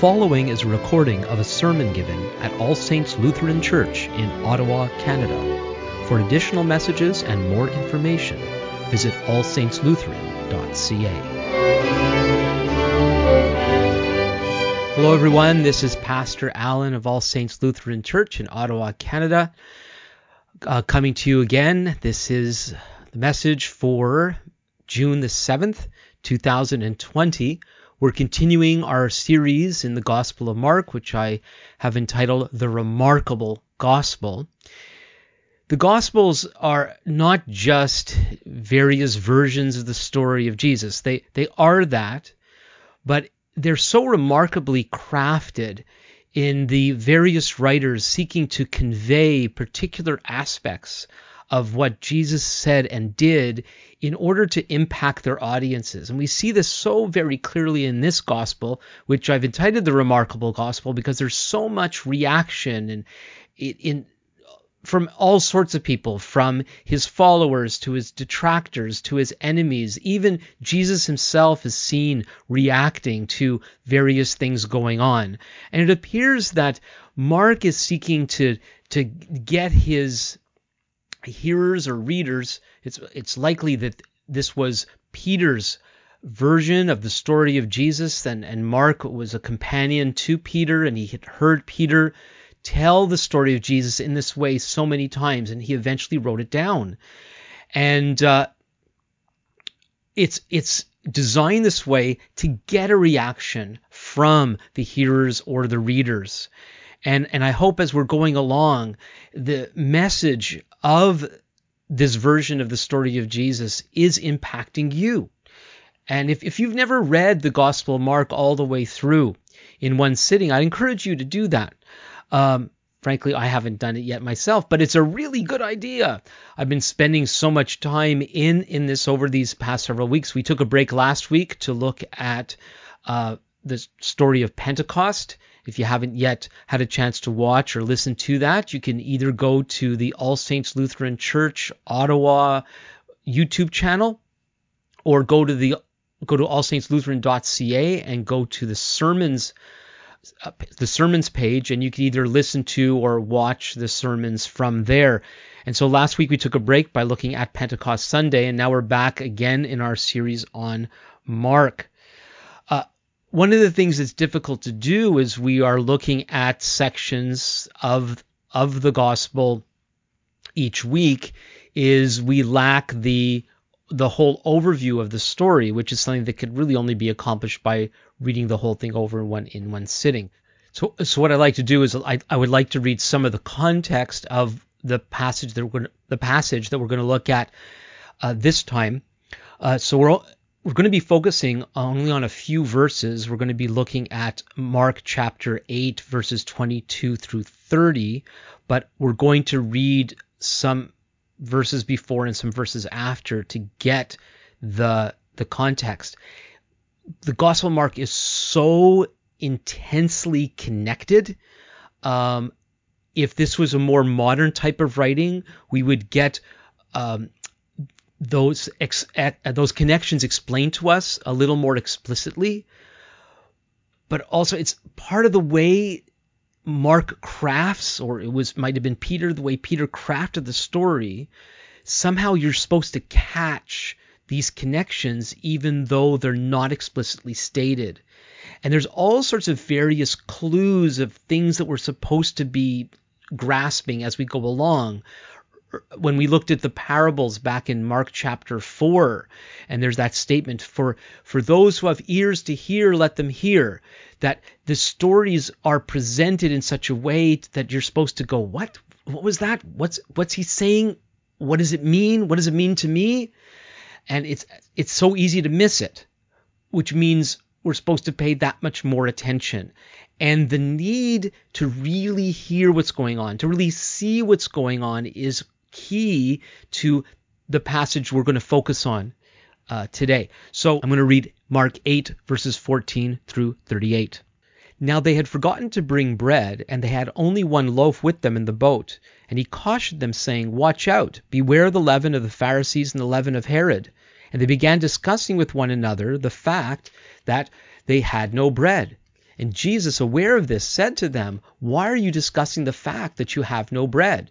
following is a recording of a sermon given at All Saints Lutheran Church in Ottawa, Canada. For additional messages and more information, visit allsaintslutheran.ca. Hello, everyone. This is Pastor Alan of All Saints Lutheran Church in Ottawa, Canada. Uh, coming to you again. This is the message for June the 7th, 2020. We're continuing our series in the Gospel of Mark, which I have entitled The Remarkable Gospel. The Gospels are not just various versions of the story of Jesus. They they are that, but they're so remarkably crafted in the various writers seeking to convey particular aspects of what Jesus said and did in order to impact their audiences. And we see this so very clearly in this gospel, which I've entitled the remarkable gospel because there's so much reaction and in from all sorts of people, from his followers to his detractors to his enemies. Even Jesus himself is seen reacting to various things going on. And it appears that Mark is seeking to to get his hearers or readers, it's it's likely that this was Peter's version of the story of Jesus, and, and Mark was a companion to Peter, and he had heard Peter tell the story of Jesus in this way so many times, and he eventually wrote it down. And uh, it's it's designed this way to get a reaction from the hearers or the readers. And and I hope as we're going along, the message of this version of the story of Jesus is impacting you. And if, if you've never read the Gospel of Mark all the way through in one sitting, I'd encourage you to do that. Um, frankly, I haven't done it yet myself, but it's a really good idea. I've been spending so much time in in this over these past several weeks. We took a break last week to look at uh, the story of Pentecost if you haven't yet had a chance to watch or listen to that, you can either go to the All Saints Lutheran Church Ottawa YouTube channel or go to the go to allsaintslutheran.ca and go to the sermons uh, the sermons page and you can either listen to or watch the sermons from there. And so last week we took a break by looking at Pentecost Sunday and now we're back again in our series on Mark one of the things that's difficult to do is we are looking at sections of of the gospel each week is we lack the the whole overview of the story, which is something that could really only be accomplished by reading the whole thing over in one in one sitting. So, so what I like to do is I, I would like to read some of the context of the passage that we're going the passage that we're going to look at uh, this time. Uh, so we're we're going to be focusing only on a few verses. We're going to be looking at Mark chapter 8, verses 22 through 30, but we're going to read some verses before and some verses after to get the the context. The Gospel Mark is so intensely connected. Um, if this was a more modern type of writing, we would get um, those ex- uh, those connections explained to us a little more explicitly. But also, it's part of the way Mark crafts, or it was might have been Peter, the way Peter crafted the story. Somehow, you're supposed to catch these connections, even though they're not explicitly stated. And there's all sorts of various clues of things that we're supposed to be grasping as we go along when we looked at the parables back in Mark chapter 4 and there's that statement for for those who have ears to hear let them hear that the stories are presented in such a way that you're supposed to go what? What was that? What's what's he saying? What does it mean? What does it mean to me? And it's it's so easy to miss it which means we're supposed to pay that much more attention. And the need to really hear what's going on, to really see what's going on, is key to the passage we're going to focus on uh, today. So I'm going to read Mark 8, verses 14 through 38. Now they had forgotten to bring bread, and they had only one loaf with them in the boat. And he cautioned them, saying, Watch out, beware the leaven of the Pharisees and the leaven of Herod. And they began discussing with one another the fact that they had no bread. And Jesus, aware of this, said to them, Why are you discussing the fact that you have no bread?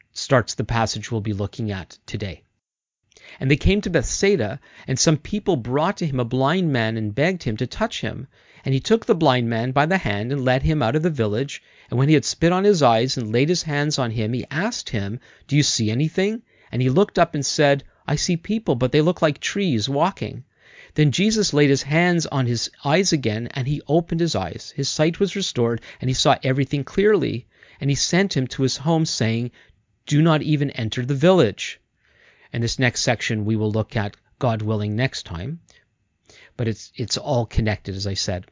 starts the passage we'll be looking at today. And they came to Bethsaida, and some people brought to him a blind man and begged him to touch him. And he took the blind man by the hand and led him out of the village. And when he had spit on his eyes and laid his hands on him, he asked him, Do you see anything? And he looked up and said, I see people, but they look like trees walking. Then Jesus laid his hands on his eyes again, and he opened his eyes. His sight was restored, and he saw everything clearly. And he sent him to his home, saying, Do not even enter the village. And this next section we will look at, God willing, next time. But it's it's all connected, as I said.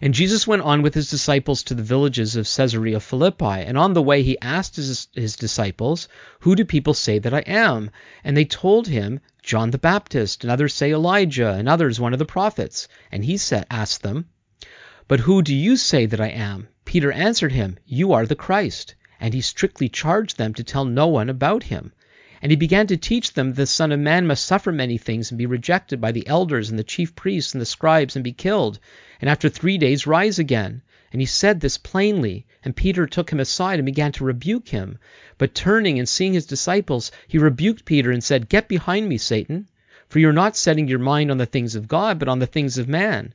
And Jesus went on with his disciples to the villages of Caesarea Philippi, and on the way he asked his, his, disciples, Who do people say that I am? And they told him, John the Baptist, and others say Elijah, and others one of the prophets. And he said, asked them, But who do you say that I am? Peter answered him, You are the Christ. And he strictly charged them to tell no one about him. And he began to teach them the Son of Man must suffer many things and be rejected by the elders and the chief priests and the scribes and be killed, and after three days rise again. And he said this plainly. And Peter took him aside and began to rebuke him. But turning and seeing his disciples, he rebuked Peter and said, Get behind me, Satan, for you are not setting your mind on the things of God, but on the things of man.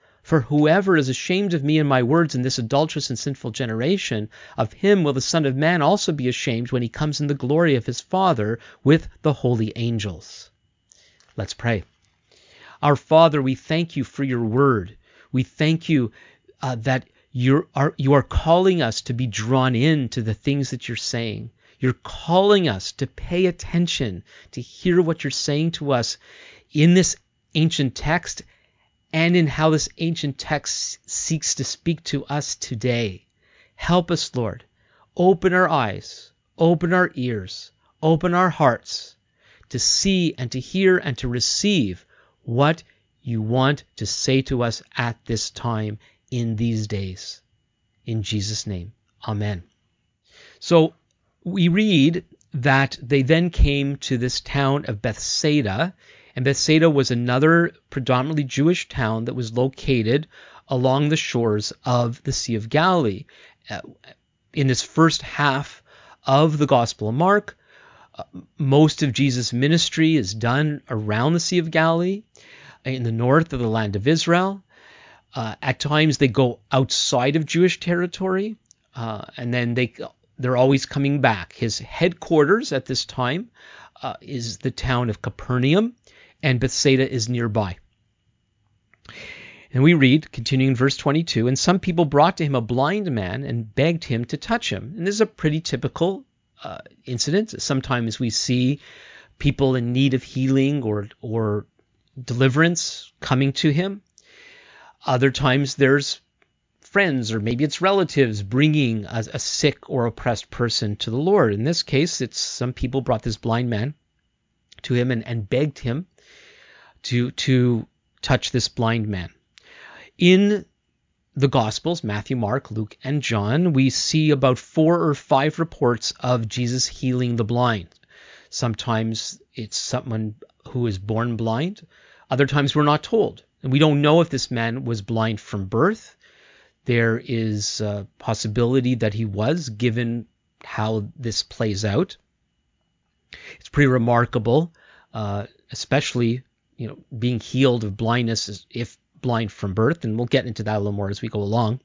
For whoever is ashamed of me and my words in this adulterous and sinful generation, of him will the Son of Man also be ashamed when he comes in the glory of his Father with the holy angels. Let's pray. Our Father, we thank you for your word. We thank you uh, that you are, you are calling us to be drawn in to the things that you're saying. You're calling us to pay attention, to hear what you're saying to us in this ancient text and in how this ancient text seeks to speak to us today. Help us, Lord. Open our eyes, open our ears, open our hearts to see and to hear and to receive what you want to say to us at this time in these days. In Jesus' name, Amen. So we read that they then came to this town of Bethsaida and Bethsaida was another predominantly Jewish town that was located along the shores of the Sea of Galilee. Uh, in this first half of the Gospel of Mark, uh, most of Jesus' ministry is done around the Sea of Galilee, in the north of the land of Israel. Uh, at times they go outside of Jewish territory, uh, and then they they're always coming back. His headquarters at this time uh, is the town of Capernaum, and Bethsaida is nearby. And we read, continuing verse 22, and some people brought to him a blind man and begged him to touch him. And this is a pretty typical uh, incident. Sometimes we see people in need of healing or or deliverance coming to him. Other times there's friends or maybe it's relatives bringing a, a sick or oppressed person to the Lord. In this case, it's some people brought this blind man to him and, and begged him to to touch this blind man. In the Gospels, Matthew, Mark, Luke, and John, we see about four or five reports of Jesus healing the blind. Sometimes it's someone who is born blind. Other times we're not told. And we don't know if this man was blind from birth. There is a possibility that he was, given how this plays out. It's pretty remarkable, uh, especially you know, being healed of blindness if blind from birth, and we'll get into that a little more as we go along.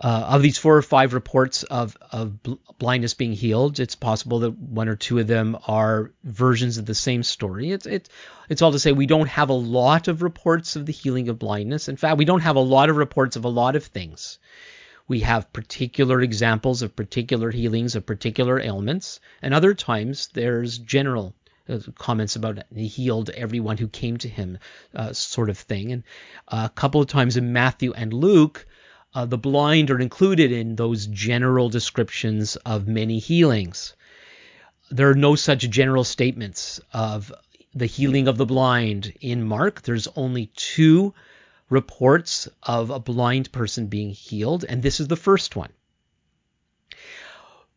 Uh, of these four or five reports of, of bl- blindness being healed, it's possible that one or two of them are versions of the same story. It's, it's, it's all to say we don't have a lot of reports of the healing of blindness. In fact, we don't have a lot of reports of a lot of things. We have particular examples of particular healings of particular ailments, and other times there's general comments about he healed everyone who came to him, uh, sort of thing. And a couple of times in Matthew and Luke, uh, the blind are included in those general descriptions of many healings. There are no such general statements of the healing of the blind in Mark. There's only two reports of a blind person being healed, and this is the first one.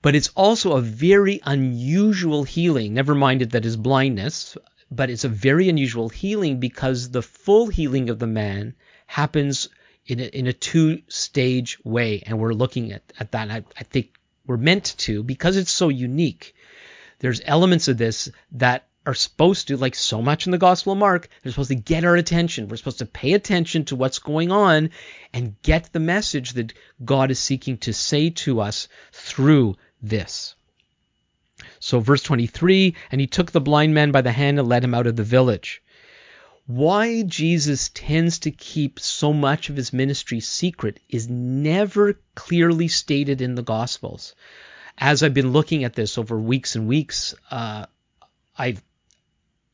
But it's also a very unusual healing, never mind that his blindness, but it's a very unusual healing because the full healing of the man happens in a, in a two stage way. And we're looking at, at that. I, I think we're meant to because it's so unique. There's elements of this that are supposed to, like so much in the Gospel of Mark, they're supposed to get our attention. We're supposed to pay attention to what's going on and get the message that God is seeking to say to us through this. So, verse 23 and he took the blind man by the hand and led him out of the village why Jesus tends to keep so much of his ministry secret is never clearly stated in the Gospels. As I've been looking at this over weeks and weeks, uh, I've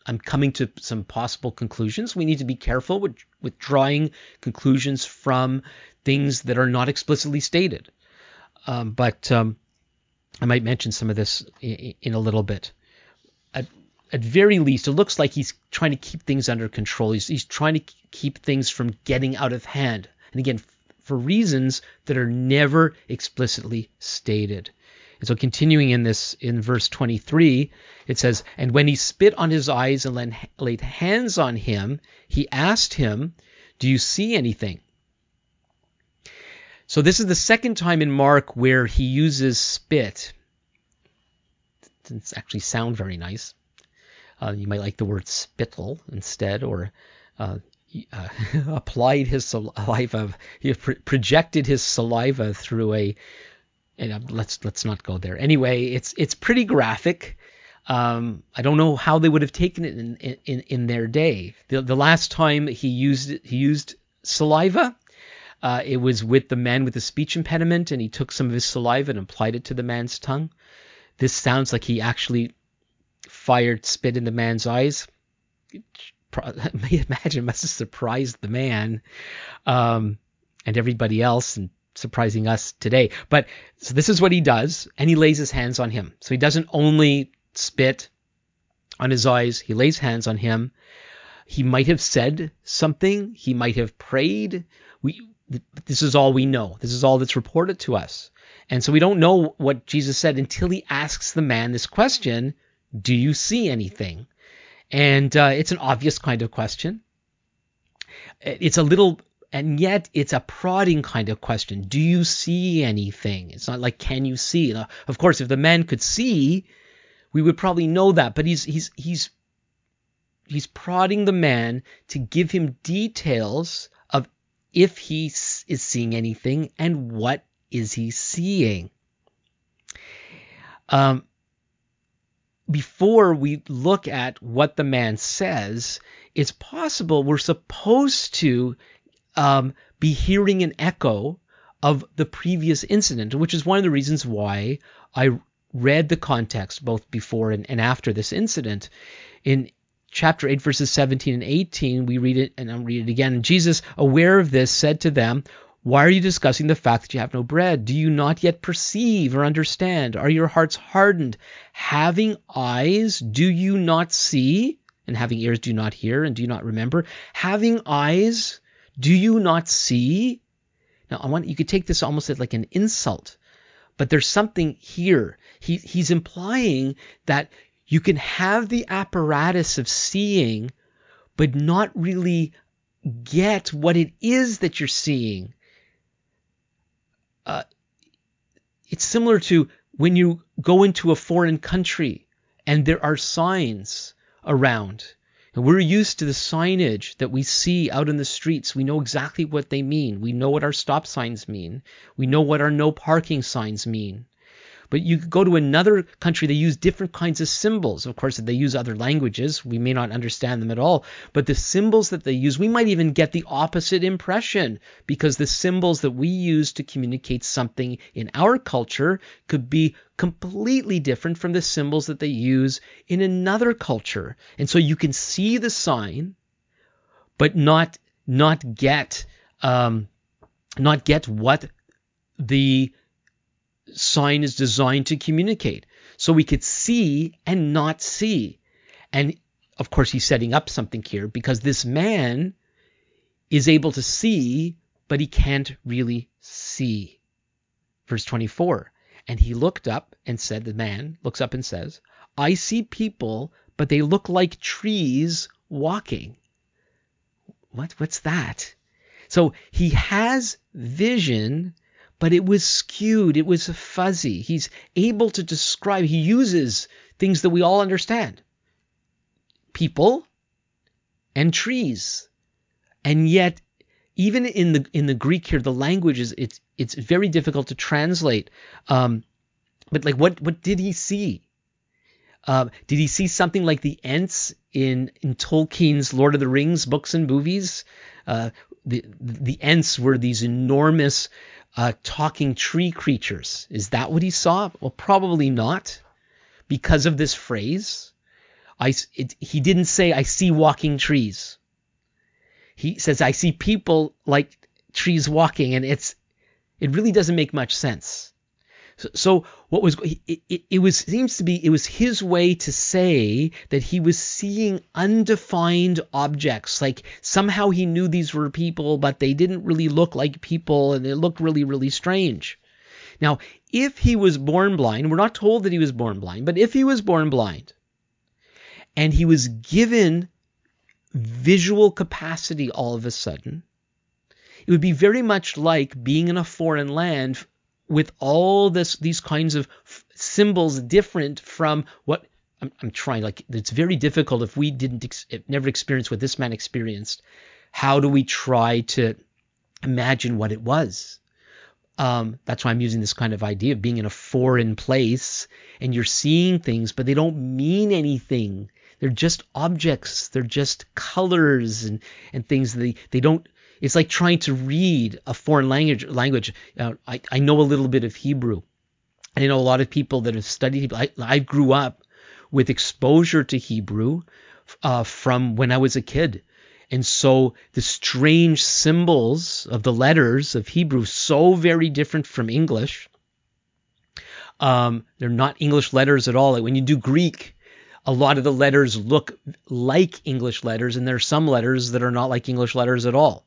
I'm coming to some possible conclusions. We need to be careful with, with drawing conclusions from things that are not explicitly stated. Um, but um, I might mention some of this in, a little bit at very least, it looks like he's trying to keep things under control. He's, he's trying to keep things from getting out of hand. And again, for reasons that are never explicitly stated. And so continuing in this in verse 23, it says, And when he spit on his eyes and laid hands on him, he asked him, Do you see anything? So this is the second time in Mark where he uses spit. It doesn't actually sound very nice. Uh, you might like the word spittle instead, or uh, uh, applied his saliva, he projected his saliva through a. And let's let's not go there. Anyway, it's it's pretty graphic. Um, I don't know how they would have taken it in in, in their day. The, the last time he used he used saliva, uh, it was with the man with the speech impediment, and he took some of his saliva and applied it to the man's tongue. This sounds like he actually fired spit in the man's eyes. Imagine must have surprised the man um, and everybody else and surprising us today. But so this is what he does, and he lays his hands on him. So he doesn't only spit on his eyes, he lays hands on him. He might have said something, he might have prayed. We this is all we know. This is all that's reported to us. And so we don't know what Jesus said until he asks the man this question do you see anything? And uh, it's an obvious kind of question. It's a little, and yet it's a prodding kind of question. Do you see anything? It's not like, can you see? Now, of course, if the man could see, we would probably know that. But he's he's he's he's prodding the man to give him details if he is seeing anything and what is he seeing. Um, before we look at what the man says, it's possible we're supposed to um, be hearing an echo of the previous incident, which is one of the reasons why I read the context both before and, and after this incident. In chapter 8, verses 17 and 18, we read it, and I'll read it again. Jesus, aware of this, said to them, why are you discussing the fact that you have no bread? Do you not yet perceive or understand? Are your hearts hardened? Having eyes, do you not see? And having ears, do you not hear? And do you not remember? Having eyes, do you not see? Now, I want you could take this almost as like an insult, but there's something here. He, he's implying that you can have the apparatus of seeing, but not really get what it is that you're seeing uh, it's similar to when you go into a foreign country and there are signs around. And we're used to the signage that we see out in the streets. We know exactly what they mean. We know what our stop signs mean. We know what our no parking signs mean. But you go to another country, they use different kinds of symbols. Of course, they use other languages. We may not understand them at all. But the symbols that they use, we might even get the opposite impression because the symbols that we use to communicate something in our culture could be completely different from the symbols that they use in another culture. And so you can see the sign, but not not get um, not get what the sign is designed to communicate. So we could see and not see. And of course, he's setting up something here because this man is able to see, but he can't really see. Verse 24. And he looked up and said, The man looks up and says, I see people, but they look like trees walking. What? What's that? So he has vision, but it was skewed, it was fuzzy. He's able to describe, he uses things that we all understand people and trees. And yet, even in the in the Greek here, the language is it's it's very difficult to translate. Um, but like, what what did he see? Uh, did he see something like the Ents in in Tolkien's Lord of the Rings books and movies? Uh, the the Ents were these enormous uh, talking tree creatures. Is that what he saw? Well, probably not, because of this phrase. I, it, he didn't say, I see walking trees. He says, I see people like trees walking, and it's it really doesn't make much sense. So, so what was it, it, it, was seems to be it was his way to say that he was seeing undefined objects like somehow he knew these were people but they didn't really look like people and they looked really really strange. Now, if he was born blind, we're not told that he was born blind, but if he was born blind and he was given visual capacity all of a sudden, it would be very much like being in a foreign land with all this these kinds of f- symbols different from what I'm, I'm, trying like it's very difficult if we didn't ex- never experience what this man experienced how do we try to imagine what it was um, that's why I'm using this kind of idea of being in a foreign place and you're seeing things, but they don't mean anything. They're just objects. They're just colors and, and things. They, they don't it's like trying to read a foreign language. Language. Uh, I, I know a little bit of Hebrew. I know a lot of people that have studied Hebrew. I, I grew up with exposure to Hebrew uh, from when I was a kid. And so the strange symbols of the letters of Hebrew, so very different from English. Um, they're not English letters at all. Like when you do Greek, a lot of the letters look like English letters, and there are some letters that are not like English letters at all.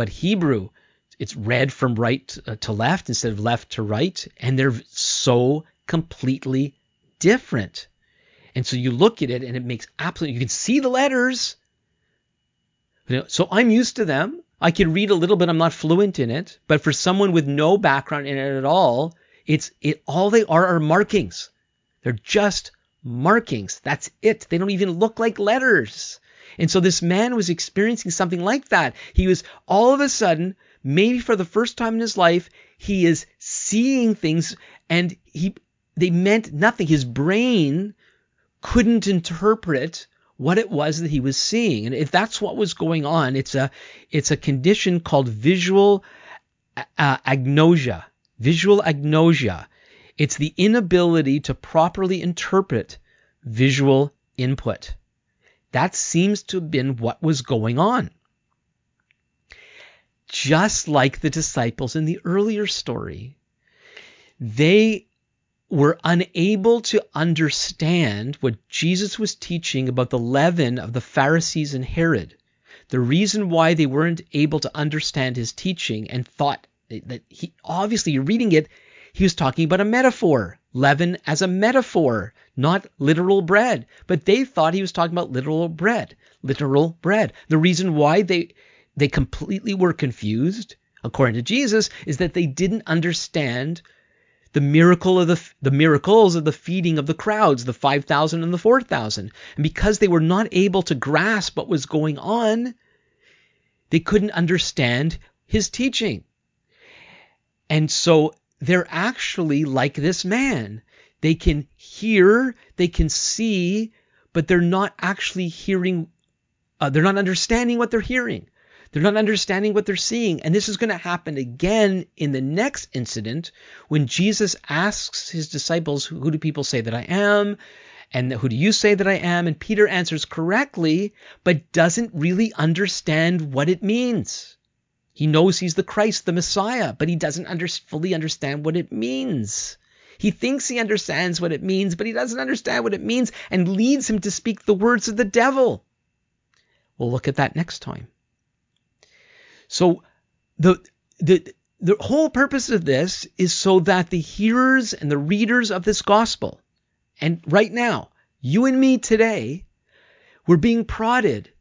But Hebrew, it's read from right uh, to left instead of left to right, and they're so completely different. And so you look at it and it makes absolutely, you can see the letters. So I'm used to them. I can read a little bit. I'm not fluent in it, but for someone with no background in it at all, it's it all they are are markings. They're just markings. That's it. They don't even look like letters. And so this man was experiencing something like that. He was all of a sudden, maybe for the first time in his life, he is seeing things and he they meant nothing. His brain couldn't interpret what it was that he was seeing. And if that's what was going on, it's a it's a condition called visual uh, agnosia. Visual agnosia. It's the inability to properly interpret visual input. That seems to have been what was going on. Just like the disciples in the earlier story, they were unable to understand what Jesus was teaching about the leaven of the Pharisees and Herod. The reason why they weren't able to understand his teaching and thought that he obviously you're reading it, he was talking about a metaphor, leaven as a metaphor, not literal bread. But they thought he was talking about literal bread, literal bread. The reason why they they completely were confused, according to Jesus, is that they didn't understand the miracle of the the miracles of the feeding of the crowds, the 5000 and the 4000. And because they were not able to grasp what was going on, they couldn't understand his teaching. And so they're actually like this man. They can hear, they can see, but they're not actually hearing, uh, they're not understanding what they're hearing. They're not understanding what they're seeing. And this is going to happen again in the next incident when Jesus asks his disciples, Who do people say that I am? And who do you say that I am? And Peter answers correctly, but doesn't really understand what it means. He knows he's the Christ, the Messiah, but he doesn't under, fully understand what it means. He thinks he understands what it means, but he doesn't understand what it means and leads him to speak the words of the devil. We'll look at that next time. So the the the whole purpose of this is so that the hearers and the readers of this gospel, and right now, you and me today, we're being prodded.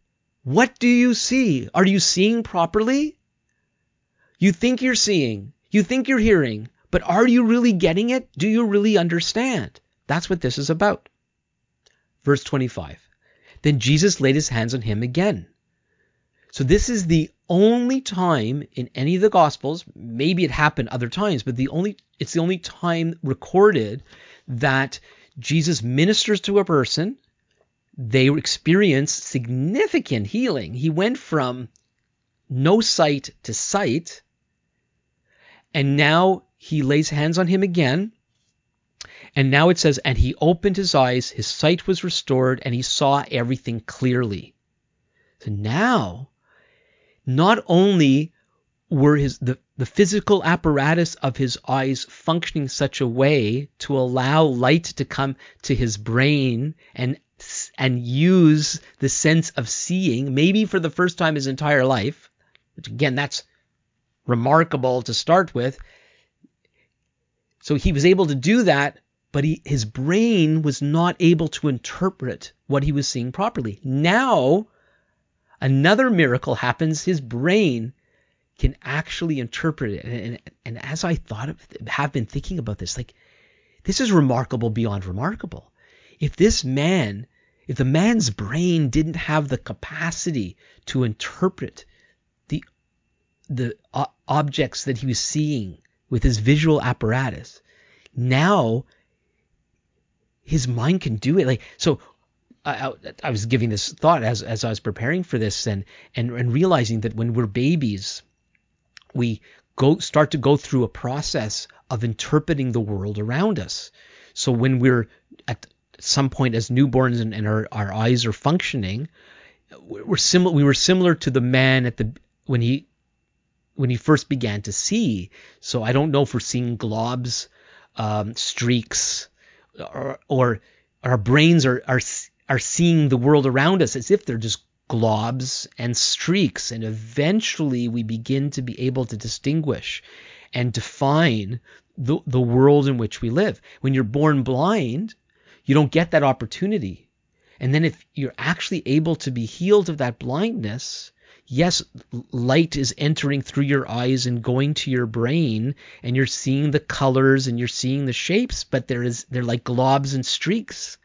What do you see? Are you seeing properly? You think you're seeing, you think you're hearing, but are you really getting it? Do you really understand? That's what this is about. Verse 25. Then Jesus laid his hands on him again. So this is the only time in any of the gospels, maybe it happened other times, but the only it's the only time recorded that Jesus ministers to a person, they experience significant healing. He went from no sight to sight, and now he lays hands on him again. And now it says, and he opened his eyes, his sight was restored, and he saw everything clearly. So now, not only were his the, the physical apparatus of his eyes functioning such a way to allow light to come to his brain and and use the sense of seeing, maybe for the first time his entire life, which again that's remarkable to start with. So he was able to do that, but he, his brain was not able to interpret what he was seeing properly. Now, another miracle happens. His brain can actually interpret it. And, and, and as I thought of, have been thinking about this, like, this is remarkable beyond remarkable. If this man, if the man's brain didn't have the capacity to interpret the uh, objects that he was seeing with his visual apparatus. Now his mind can do it. Like so, I, I, was giving this thought as as I was preparing for this and and and realizing that when we're babies, we go start to go through a process of interpreting the world around us. So when we're at some point as newborns and, and our, our eyes are functioning, we're similar. We were similar to the man at the when he when he first began to see. So I don't know if we're seeing globs, um, streaks, or, or our brains are, are are seeing the world around us as if they're just globs and streaks, and eventually we begin to be able to distinguish and define the, the world in which we live. When you're born blind, you don't get that opportunity. And then if you're actually able to be healed of that blindness, yes, light is entering through your eyes and going to your brain, and you're seeing the colors and you're seeing the shapes, but there is they're like globs and streaks.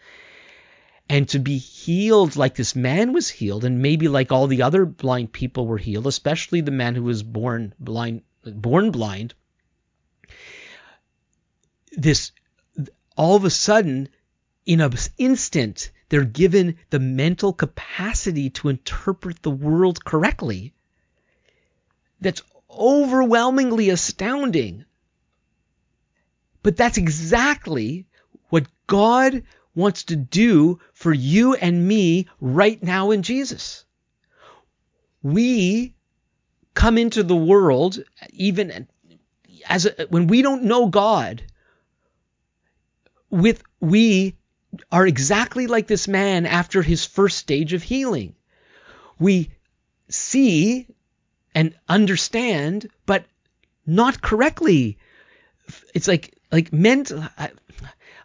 And to be healed like this man was healed, and maybe like all the other blind people were healed, especially the man who was born blind, born blind. This all of a sudden, in an instant, they're given the mental capacity to interpret the world correctly. That's overwhelmingly astounding. But that's exactly what God wants to do for you and me right now in Jesus. We come into the world even as a, when we don't know God with we are exactly like this man after his first stage of healing. We see and understand, but not correctly. It's like like meant. I,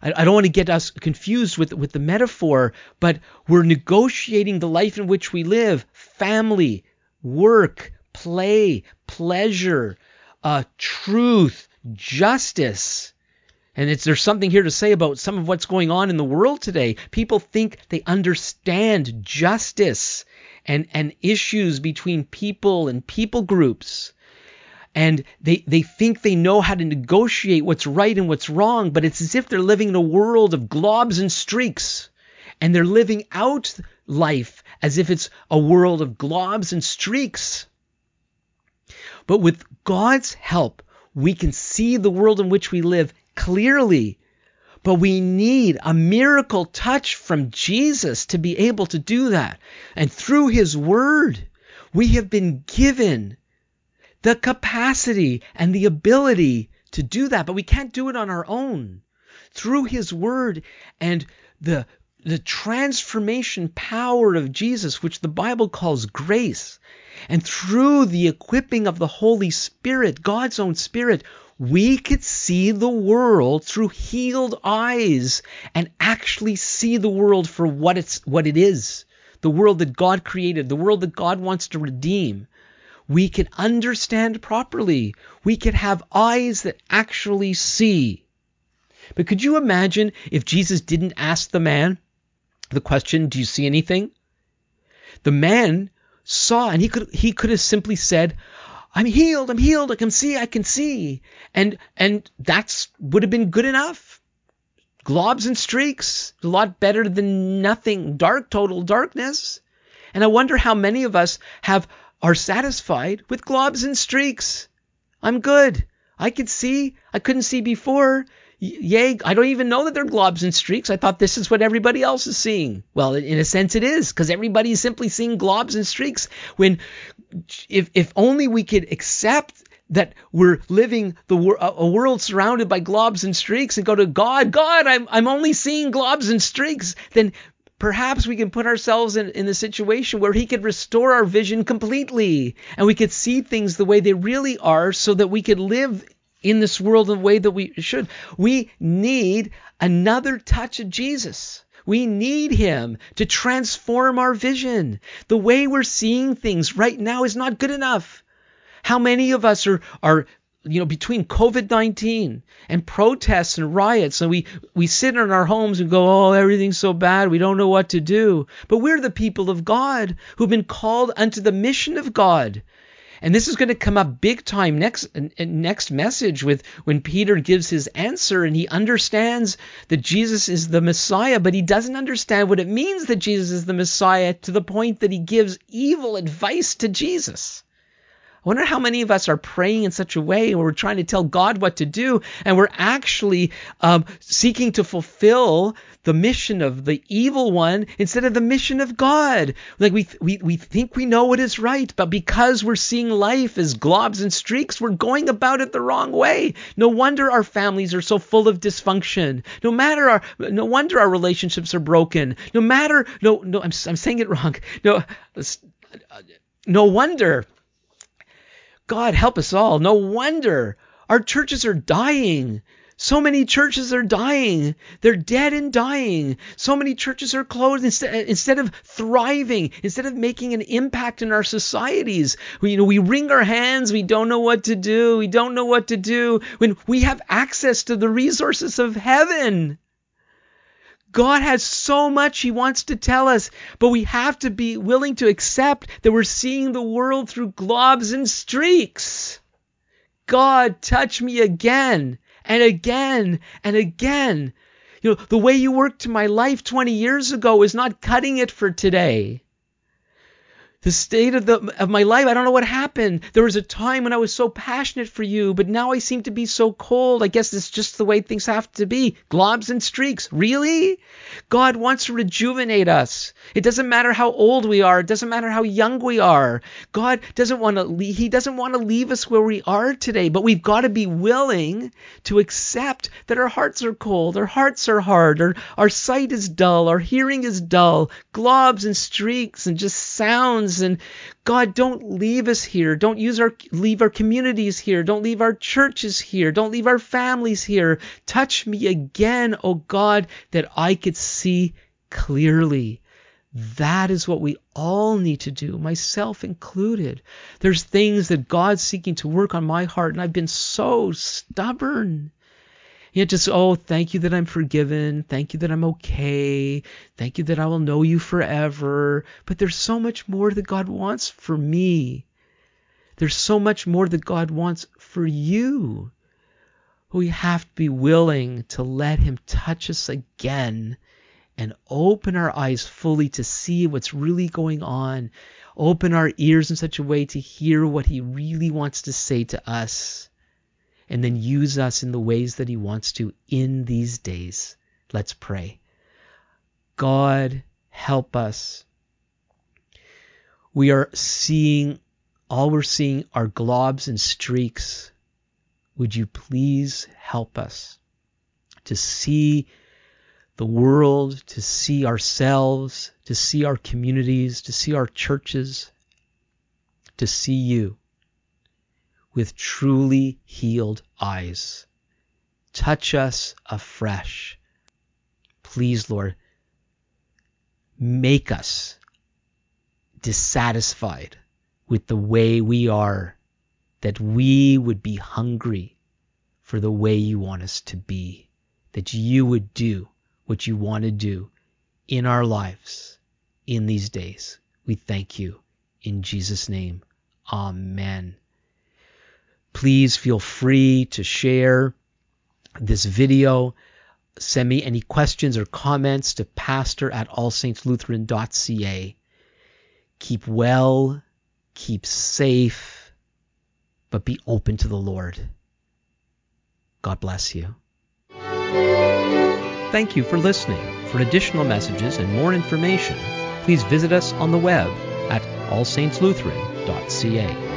I don't want to get us confused with with the metaphor, but we're negotiating the life in which we live: family, work, play, pleasure, uh, truth, justice And there's something here to say about some of what's going on in the world today. People think they understand justice and, and issues between people and people groups. And they, they think they know how to negotiate what's right and what's wrong, but it's as if they're living in a world of globs and streaks. And they're living out life as if it's a world of globs and streaks. But with God's help, we can see the world in which we live clearly. But we need a miracle touch from Jesus to be able to do that. And through His Word, we have been given the capacity and the ability to do that. But we can't do it on our own. Through His Word and the the transformation power of Jesus, which the Bible calls grace, and through the equipping of the Holy Spirit, God's own Spirit, we could see the world through healed eyes and actually see the world for what it's what it is. The world that God created, the world that God wants to redeem. We could understand properly. We could have eyes that actually see. But could you imagine if Jesus didn't ask the man the question, Do you see anything? The man saw and he could he could have simply said, I'm healed, I'm healed, I can see, I can see. And and that's would have been good enough. Globs and streaks, a lot better than nothing, dark, total darkness. And I wonder how many of us have are satisfied with globs and streaks. I'm good. I could see. I couldn't see before. Yay, I don't even know that they're globs and streaks. I thought this is what everybody else is seeing. Well, in a sense it is, because everybody is simply seeing globs and streaks. When if if only we could accept that we're living the a world surrounded by globs and streaks and go to God, God, I'm I'm only seeing globs and streaks, then perhaps we can put ourselves in, in a situation where he could restore our vision completely and we could see things the way they really are so that we could live in this world the way that we should. We need another touch of Jesus. We need him to transform our vision. The way we're seeing things right now is not good enough. How many of us are, are you know, between COVID 19 and protests and riots, and we, we sit in our homes and go, oh, everything's so bad, we don't know what to do. But we're the people of God who've been called unto the mission of God. And this is going to come up big time next next message with when Peter gives his answer and he understands that Jesus is the Messiah, but he doesn't understand what it means that Jesus is the Messiah to the point that he gives evil advice to Jesus. I wonder how many of us are praying in such a way where we're trying to tell God what to do and we're actually um, seeking to fulfill the mission of the evil one instead of the mission of God. Like we, we, we think we know what is right, but because we're seeing life as globs and streaks, we're going about it the wrong way. No wonder our families are so full of dysfunction. No matter our, no wonder our relationships are broken. No matter, no, no, I'm, I'm saying it wrong. No, no wonder God help us all. No wonder our churches are dying. So many churches are dying. They're dead and dying. So many churches are closed instead, instead of thriving, instead of making an impact in our societies. We, you know, we wring our hands. We don't know what to do. We don't know what to do when we have access to the resources of heaven. God has so much He wants to tell us, but we have to be willing to accept that we're seeing the world through globs and streaks. God, touch me again and again and again. You know, the way you worked my life 20 years ago is not cutting it for today the state of the of my life. I don't know what happened. There was a time when I was so passionate for you, but now I seem to be so cold. I guess it's just the way things have to be. Globs and streaks. Really? God wants to rejuvenate us. It doesn't matter how old we are. It doesn't matter how young we are. God doesn't want to leave, he doesn't want to leave us where we are today, but we've got to be willing to accept that our hearts are cold, our hearts are hard, our, our sight is dull, our hearing is dull, globs and streaks and just sounds and God, don't leave us here. Don't use our leave our communities here. Don't leave our churches here. Don't leave our families here. Touch me again, oh God, that I could see clearly. That is what we all need to do, myself included. There's things that God's seeking to work on my heart, and I've been so stubborn. You just, oh, thank you that I'm forgiven. Thank you that I'm okay. Thank you that I will know you forever. But there's so much more that God wants for me. There's so much more that God wants for you. We have to be willing to let Him touch us again and open our eyes fully to see what's really going on. Open our ears in such a way to hear what He really wants to say to us and then use us in the ways that He wants to in these days. Let's pray. God, help us. We are seeing, all we're seeing are globs and streaks. Would you please help us to see the world, to see ourselves, to see our communities, to see our churches, to see you with truly healed eyes. Touch us afresh. Please, Lord, make us dissatisfied with the way we are, that we would be hungry for the way you want us to be, that you would do what you want to do in our lives in these days. We thank you. In Jesus' name, Amen. Please feel free to share this video. Send me any questions or comments to pastor at allsaintslutheran.ca. Keep well, keep safe, but be open to the Lord. God bless you. Thank you for listening. For additional messages and more information, please visit us on the web at allsaintslutheran.ca.